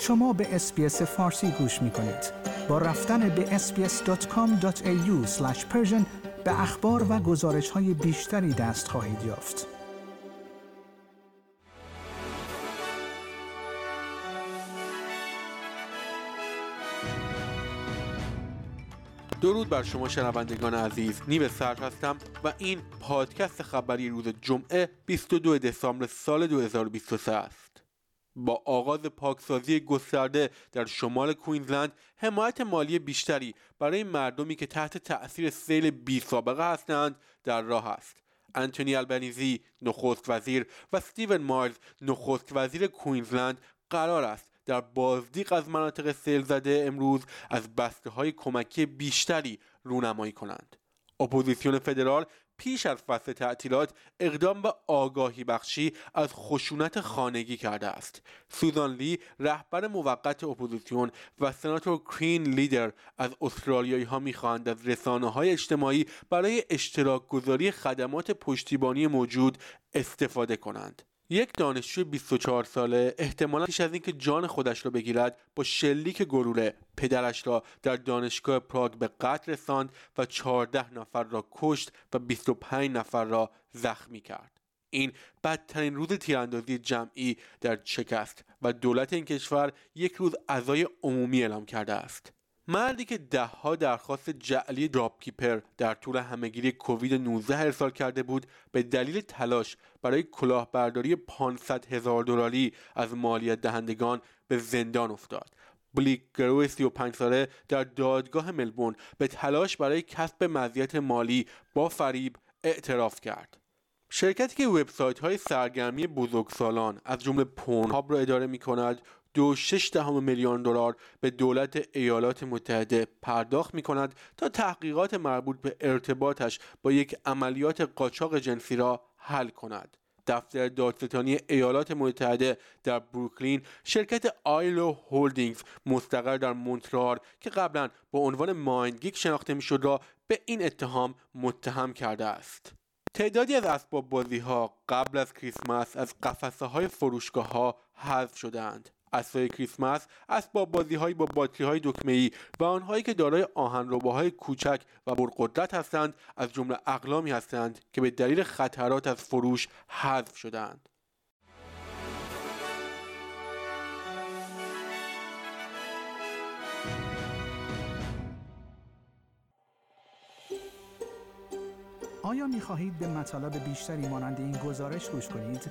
شما به SBS فارسی گوش می کنید. با رفتن به sbs.com.au به اخبار و گزارش های بیشتری دست خواهید یافت. درود بر شما شنوندگان عزیز نیو سرد هستم و این پادکست خبری روز جمعه 22 دسامبر سال 2023 است با آغاز پاکسازی گسترده در شمال کوینزلند حمایت مالی بیشتری برای مردمی که تحت تأثیر سیل بی سابقه هستند در راه است. انتونی آلبانیزی نخست وزیر و استیون مایلز نخست وزیر کوینزلند قرار است در بازدید از مناطق سیل زده امروز از بسته های کمکی بیشتری رونمایی کنند. اپوزیسیون فدرال پیش از فصل تعطیلات اقدام به آگاهی بخشی از خشونت خانگی کرده است. سوزان لی رهبر موقت اپوزیسیون و سناتور کرین لیدل از استرالیایی ها می‌خواهند از رسانه های اجتماعی برای اشتراک گذاری خدمات پشتیبانی موجود استفاده کنند. یک دانشجوی 24 ساله احتمالا پیش از اینکه جان خودش را بگیرد با شلیک گلوله پدرش را در دانشگاه پراگ به قتل رساند و 14 نفر را کشت و 25 نفر را زخمی کرد. این بدترین روز تیراندازی جمعی در چک است و دولت این کشور یک روز عزای عمومی اعلام کرده است. مردی که دهها درخواست جعلی دراپ کیپر در طول همهگیری کووید 19 ارسال کرده بود به دلیل تلاش برای کلاهبرداری 500 هزار دلاری از مالیات دهندگان به زندان افتاد. بلیک گرو 35 ساله در دادگاه ملبورن به تلاش برای کسب مزیت مالی با فریب اعتراف کرد. شرکتی که وبسایت های سرگرمی بزرگسالان از جمله پورنهاب را اداره می کند دو شش دهم میلیون دلار به دولت ایالات متحده پرداخت می کند تا تحقیقات مربوط به ارتباطش با یک عملیات قاچاق جنسی را حل کند. دفتر دادستانی ایالات متحده در بروکلین شرکت آیلو هولدینگز مستقر در مونترال که قبلا با عنوان مایندگیک شناخته می‌شد را به این اتهام متهم کرده است. تعدادی از اسباب بازی ها قبل از کریسمس از قفسه های فروشگاه ها حذف شدند. اسای کریسمس اسباب بازی هایی با باتری های دکمه ای و آنهایی که دارای های کوچک و برقدرت هستند از جمله اقلامی هستند که به دلیل خطرات از فروش حذف شدند آیا می خواهید به مطالب بیشتری مانند این گزارش گوش کنید؟